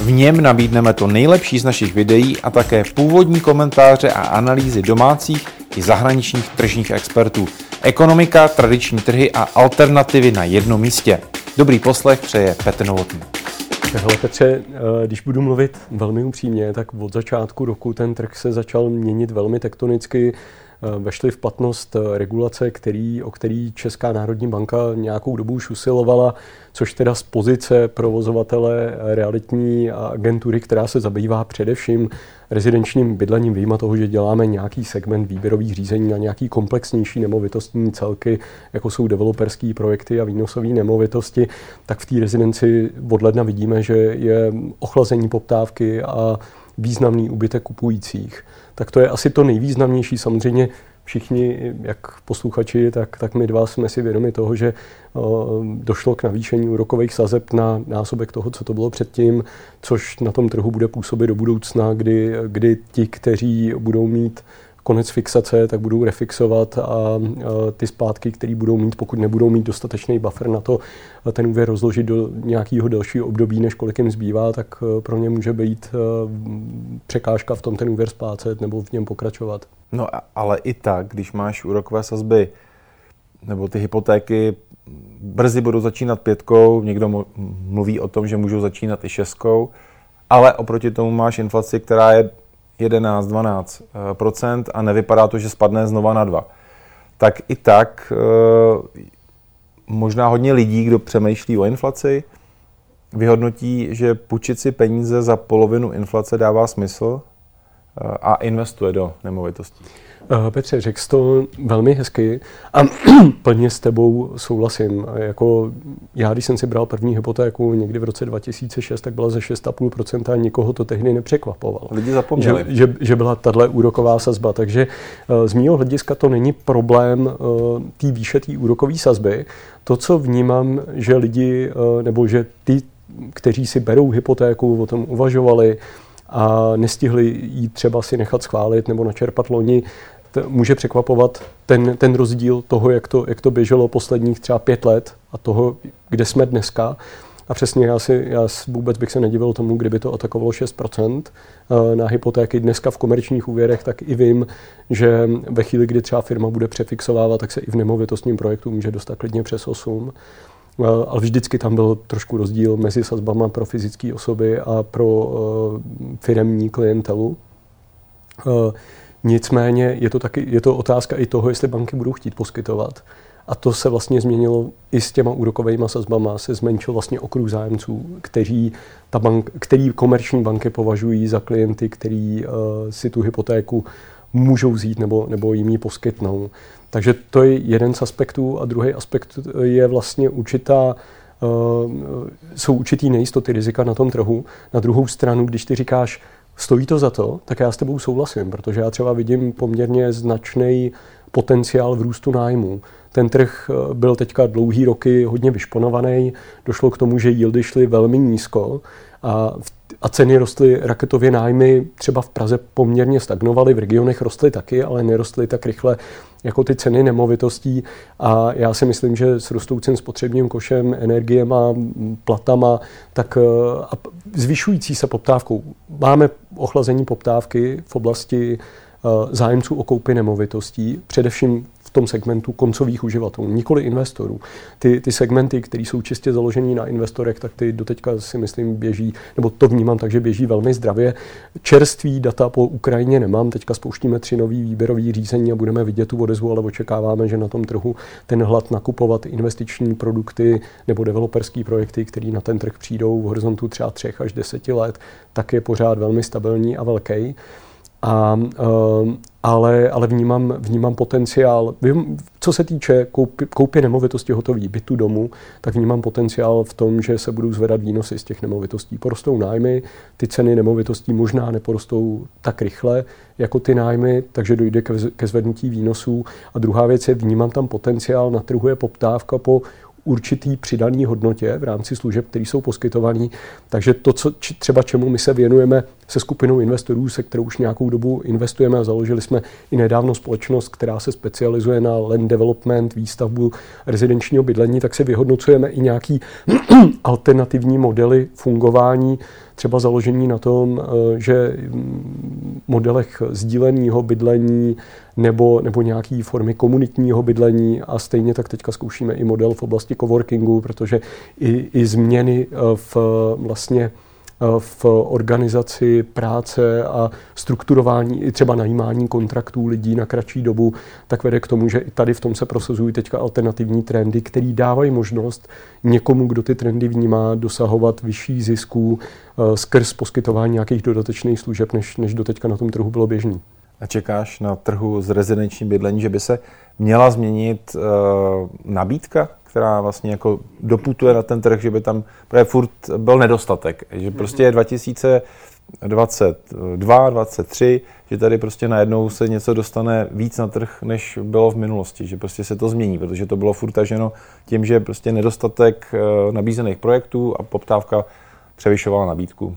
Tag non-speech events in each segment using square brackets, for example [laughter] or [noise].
V něm nabídneme to nejlepší z našich videí a také původní komentáře a analýzy domácích i zahraničních tržních expertů. Ekonomika, tradiční trhy a alternativy na jednom místě. Dobrý poslech přeje Petr Novotný. Hele Petře, eh, když budu mluvit velmi upřímně, tak od začátku roku ten trh se začal měnit velmi tektonicky. Eh, vešly v platnost eh, regulace, který, o který Česká národní banka nějakou dobu už usilovala, což teda z pozice provozovatele realitní agentury, která se zabývá především rezidenčním bydlením, výjima toho, že děláme nějaký segment výběrových řízení na nějaký komplexnější nemovitostní celky, jako jsou developerské projekty a výnosové nemovitosti, tak v té rezidenci od ledna vidíme, že je ochlazení poptávky a významný úbytek kupujících. Tak to je asi to nejvýznamnější. Samozřejmě všichni, jak posluchači, tak, tak my dva jsme si vědomi toho, že o, došlo k navýšení úrokových sazeb na násobek toho, co to bylo předtím, což na tom trhu bude působit do budoucna, kdy, kdy ti, kteří budou mít konec fixace, tak budou refixovat a, ty splátky, které budou mít, pokud nebudou mít dostatečný buffer na to ten úvěr rozložit do nějakého dalšího období, než kolik jim zbývá, tak e, pro ně může být e, překážka v tom ten úvěr splácet nebo v něm pokračovat. No ale i tak, když máš úrokové sazby nebo ty hypotéky brzy budou začínat pětkou, někdo mluví o tom, že můžou začínat i šestkou, ale oproti tomu máš inflaci, která je 11-12 eh, a nevypadá to, že spadne znova na 2. Tak i tak eh, možná hodně lidí, kdo přemýšlí o inflaci, vyhodnotí, že půjčit si peníze za polovinu inflace dává smysl eh, a investuje do nemovitostí. Eh, Petře, řekl jsi to velmi hezky a [clears throat] plně s tebou souhlasím. Jako já, když jsem si bral první hypotéku někdy v roce 2006, tak byla ze 6,5% a nikoho to tehdy nepřekvapovalo. Lidi zapomněli. Že, že, že byla tahle úroková sazba. Takže eh, z mého hlediska to není problém eh, té výše té úrokové sazby. To, co vnímám, že lidi, nebo že ty, kteří si berou hypotéku, o tom uvažovali, a nestihli jí třeba si nechat schválit nebo načerpat loni, může překvapovat ten, ten rozdíl toho, jak to, jak to běželo posledních třeba pět let a toho, kde jsme dneska. A přesně já, si, já vůbec bych se nedivil tomu, kdyby to atakovalo 6% eh, na hypotéky dneska v komerčních úvěrech, tak i vím, že ve chvíli, kdy třeba firma bude přefixovávat, tak se i v nemovitostním projektu může dostat klidně přes 8. Eh, ale vždycky tam byl trošku rozdíl mezi sazbama pro fyzické osoby a pro eh, firemní klientelu. Nicméně je to, taky, je to otázka i toho, jestli banky budou chtít poskytovat. A to se vlastně změnilo i s těma úrokovými sazbama. Se zmenšil vlastně okruh zájemců, kteří, ta bank, který komerční banky považují za klienty, který uh, si tu hypotéku můžou vzít nebo, nebo jim ji poskytnou. Takže to je jeden z aspektů. A druhý aspekt je vlastně určitá uh, jsou určitý nejistoty rizika na tom trhu. Na druhou stranu, když ty říkáš, stojí to za to, tak já s tebou souhlasím, protože já třeba vidím poměrně značný potenciál v růstu nájmu. Ten trh eh, byl teďka dlouhý roky hodně vyšponovaný, došlo k tomu, že yieldy šly velmi nízko a, ceny rostly raketově nájmy, třeba v Praze poměrně stagnovaly, v regionech rostly taky, ale nerostly tak rychle jako ty ceny nemovitostí a já si myslím, že s rostoucím spotřebním košem, energiema, platama, tak eh, a zvyšující se poptávkou. Máme ochlazení poptávky v oblasti eh, zájemců o koupy nemovitostí, především tom segmentu koncových uživatelů, nikoli investorů. Ty, ty segmenty, které jsou čistě založené na investorech, tak ty doteďka si myslím běží, nebo to vnímám tak, že běží velmi zdravě. Čerství data po Ukrajině nemám, teďka spouštíme tři nový výběrový řízení a budeme vidět tu odezvu, ale očekáváme, že na tom trhu ten hlad nakupovat investiční produkty nebo developerské projekty, které na ten trh přijdou v horizontu třeba třech až deseti let, tak je pořád velmi stabilní a velký. A, ale, ale vnímám, vnímám potenciál. Co se týče koupy, koupy nemovitosti hotový bytu domu, tak vnímám potenciál v tom, že se budou zvedat výnosy z těch nemovitostí. Porostou nájmy, ty ceny nemovitostí možná neporostou tak rychle jako ty nájmy, takže dojde ke zvednutí výnosů. A druhá věc je, vnímám tam potenciál, na trhu je poptávka po určitý přidaný hodnotě v rámci služeb, které jsou poskytované. Takže to, co, třeba čemu my se věnujeme se skupinou investorů, se kterou už nějakou dobu investujeme a založili jsme i nedávno společnost, která se specializuje na land development, výstavbu rezidenčního bydlení, tak se vyhodnocujeme i nějaký [clears throat] alternativní modely fungování třeba založení na tom, eh, že modelech sdíleného bydlení nebo, nebo nějaký formy komunitního bydlení. A stejně tak teďka zkoušíme i model v oblasti coworkingu, protože i, i změny eh, v vlastně v organizaci práce a strukturování i třeba najímání kontraktů lidí na kratší dobu, tak vede k tomu, že i tady v tom se prosazují teďka alternativní trendy, které dávají možnost někomu, kdo ty trendy vnímá, dosahovat vyšší zisků eh, skrz poskytování nějakých dodatečných služeb, než, než doteďka na tom trhu bylo běžný. A čekáš na trhu s rezidenčním bydlení, že by se měla změnit uh, nabídka která vlastně jako doputuje na ten trh, že by tam právě furt byl nedostatek. Že prostě je 2022, 2023, že tady prostě najednou se něco dostane víc na trh, než bylo v minulosti, že prostě se to změní, protože to bylo furt taženo tím, že prostě nedostatek eh, nabízených projektů a poptávka převyšovala nabídku.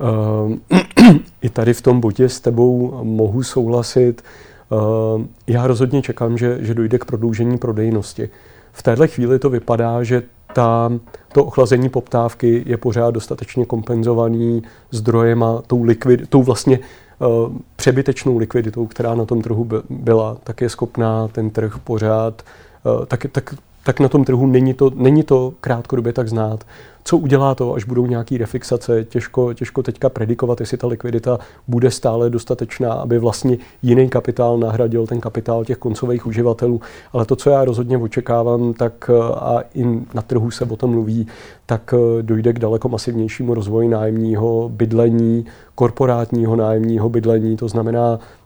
Uh, [clears throat] I tady v tom bodě s tebou mohu souhlasit. Uh, já rozhodně čekám, že, že dojde k prodloužení prodejnosti. V téhle chvíli to vypadá, že ta, to ochlazení poptávky je pořád dostatečně kompenzovaný zdrojema, tou, likvid, tou vlastně uh, přebytečnou likviditou, která na tom trhu byla, tak je schopná ten trh pořád, uh, tak, tak tak na tom trhu není to, není to krátkodobě tak znát. Co udělá to, až budou nějaké refixace, těžko, těžko teďka predikovat, jestli ta likvidita bude stále dostatečná, aby vlastně jiný kapitál nahradil ten kapitál těch koncových uživatelů. Ale to, co já rozhodně očekávám, tak a i na trhu se o tom mluví, tak dojde k daleko masivnějšímu rozvoji nájemního bydlení, korporátního nájemního bydlení, to znamená Eh,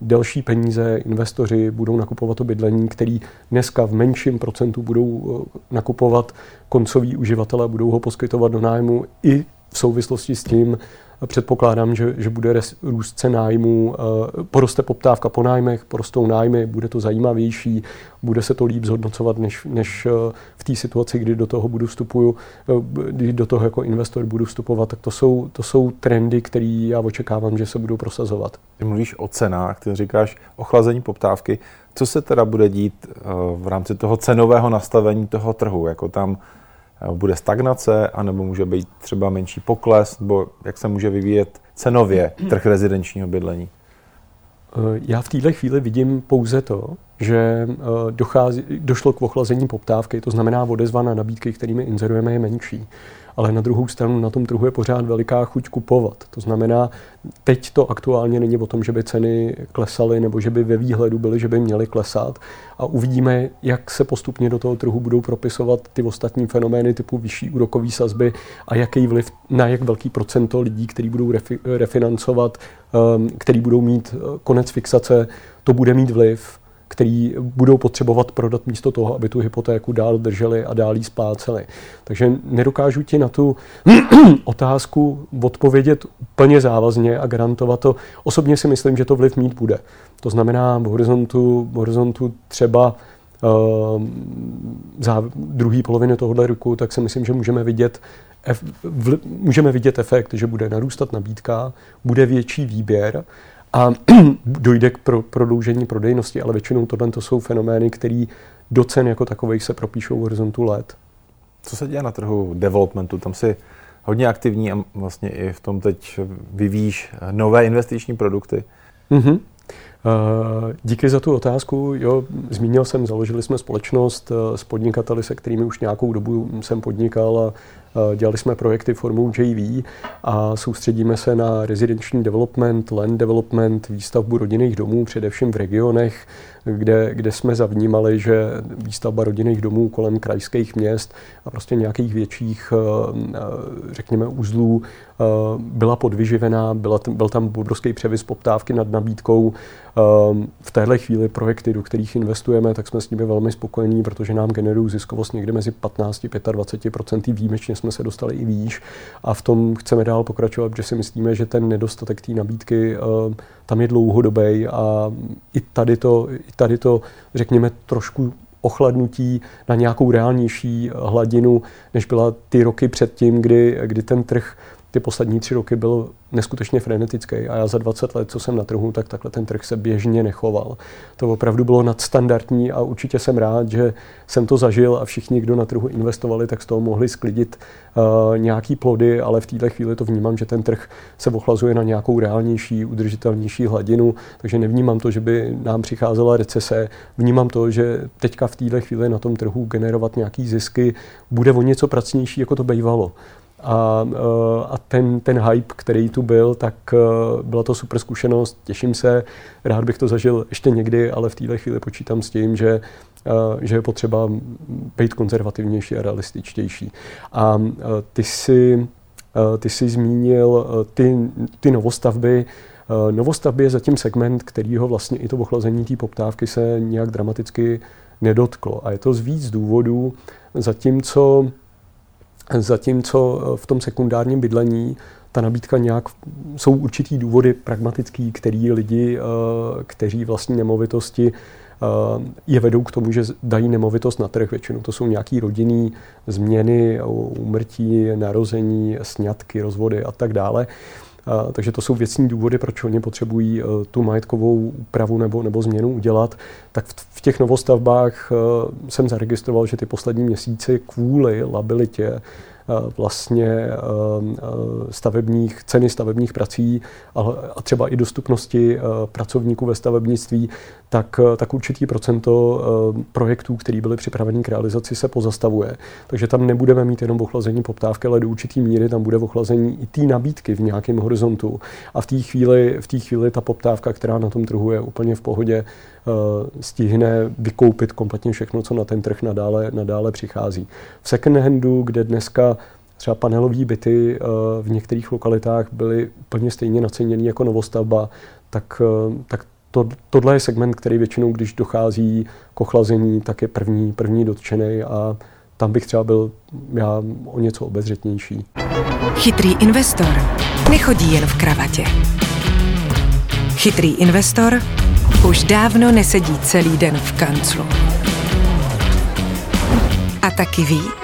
delší peníze investoři budou nakupovat to bydlení, který dneska v menším procentu budou eh, nakupovat koncoví uživatelé, budou ho poskytovat do nájmu i v souvislosti s tím, Předpokládám, že, že bude růst cen nájmu, eh, poroste poptávka po nájmech, porostou nájmy, bude to zajímavější, bude se to líp zhodnocovat, než, než eh, v té situaci, kdy do toho budu vstupuju, eh, kdy do toho jako investor budu vstupovat, tak to jsou, to jsou trendy, které já očekávám, že se budou prosazovat. Ty mluvíš o cenách, ty říkáš ochlazení poptávky. Co se teda bude dít v rámci toho cenového nastavení toho trhu? Jako tam bude stagnace, anebo může být třeba menší pokles, nebo jak se může vyvíjet cenově trh rezidenčního bydlení? Eh, já v této chvíli vidím pouze to, že eh, dochází, došlo k ochlazení poptávky, to znamená odezva na nabídky, kterými inzerujeme, je menší. Ale na druhou stranu na tom trhu je pořád veliká chuť kupovat. To znamená, teď to aktuálně není o tom, že by ceny klesaly nebo že by ve výhledu byly, že by měly klesat. A uvidíme, jak se postupně do toho trhu budou propisovat ty ostatní fenomény typu vyšší úrokové sazby a jaký vliv na jak velký procento lidí, který budou refi, refinancovat, um, který budou mít uh, konec fixace, to bude mít vliv který budou potřebovat prodat místo toho, aby tu hypotéku dál drželi a dál ji spláceli. Takže nedokážu ti na tu [clears throat] otázku odpovědět úplně závazně a garantovat to. Osobně si myslím, že to vliv mít bude. To znamená v horizontu, v horizontu třeba uh, za druhý poloviny tohohle roku, tak si myslím, že můžeme vidět ef, můžeme vidět efekt, že bude narůstat nabídka, bude větší výběr a [clears throat] dojde k pro, prodloužení prodejnosti, ale většinou tohle to jsou fenomény, které do cen jako takových se propíšou v horizontu let. Co se děje na trhu developmentu? Tam si hodně aktivní a vlastně i v tom teď vyvíjíš nové investiční produkty. Mm-hmm. Díky za tu otázku. Jo, zmínil jsem, založili jsme společnost s podnikateli, se kterými už nějakou dobu jsem podnikal a Dělali jsme projekty formou JV a soustředíme se na rezidenční development, land development, výstavbu rodinných domů, především v regionech, kde, kde jsme zavnímali, že výstavba rodinných domů kolem krajských měst a prostě nějakých větších, eh, řekněme, uzlů eh, byla podvyživená, byla, byl tam obrovský převis poptávky nad nabídkou. Eh, v téhle chvíli projekty, do kterých investujeme, tak jsme s nimi velmi spokojení, protože nám generují ziskovost někde mezi 15 a 25% Výjimečně jsme se dostali i výš. A v tom chceme dál pokračovat, protože si myslíme, že ten nedostatek té nabídky tam je dlouhodobý a i tady to, i tady to, řekněme, trošku ochladnutí na nějakou reálnější hladinu, než byla ty roky předtím, kdy, kdy ten trh ty poslední tři roky byl neskutečně frenetický a já za 20 let, co jsem na trhu, tak takhle ten trh se běžně nechoval. To opravdu bylo nadstandardní a určitě jsem rád, že jsem to zažil a všichni, kdo na trhu investovali, tak z toho mohli sklidit uh, nějaký plody, ale v této chvíli to vnímám, že ten trh se ochlazuje na nějakou reálnější, udržitelnější hladinu, takže nevnímám to, že by nám přicházela recese. Vnímám to, že teďka v této chvíli na tom trhu generovat nějaký zisky bude o něco pracnější, jako to bývalo. A, eh, a ten, ten hype, který tu byl, tak eh, byla to super zkušenost, těším se, rád bych to zažil ještě někdy, ale v této chvíli počítám s tím, že, eh, že je potřeba být konzervativnější a realističtější. A ty si, ty si zmínil ty, ty novostavby, Novostavby je zatím segment, kterýho vlastně i to ochlazení té poptávky se nějak dramaticky nedotklo. A je to z víc důvodů, zatímco Zatímco eh, v tom sekundárním bydlení ta nabídka nějak, jsou určitý důvody pragmatický, který lidi, eh, kteří vlastní nemovitosti, eh, je vedou k tomu, že dají nemovitost na trh. Většinou to jsou nějaké rodinné změny, úmrtí, narození, sňatky, rozvody a tak dále. Takže to jsou věcní důvody, proč oni potřebují tu majetkovou úpravu nebo, nebo změnu udělat. Tak v těch novostavbách jsem zaregistroval, že ty poslední měsíce kvůli labilitě vlastně eh, eh, stavebních, ceny stavebních prací a třeba i dostupnosti pracovníků ve stavebnictví, tak, tak určitý procento projektů, které byly připraveny k realizaci, se pozastavuje. Takže tam nebudeme mít jenom ochlazení poptávky, ale do určitý míry tam bude ochlazení i té nabídky v nějakém horizontu. A v té chvíli, v té chvíli ta poptávka, která na tom trhu je úplně v pohodě, stihne vykoupit kompletně všechno, co na ten trh nadále, nadále přichází. V second handu, kde dneska třeba panelové byty eh, v některých lokalitách byly úplně stejně naceněny jako novostavba, tak, eh, tak to, tohle je segment, který většinou, když dochází k ochlazení, tak je první, první dotčený a tam bych třeba byl já o něco obezřetnější. Chytrý investor nechodí jen v kravatě. Chytrý investor už dávno nesedí celý den v kanclu. A taky ví,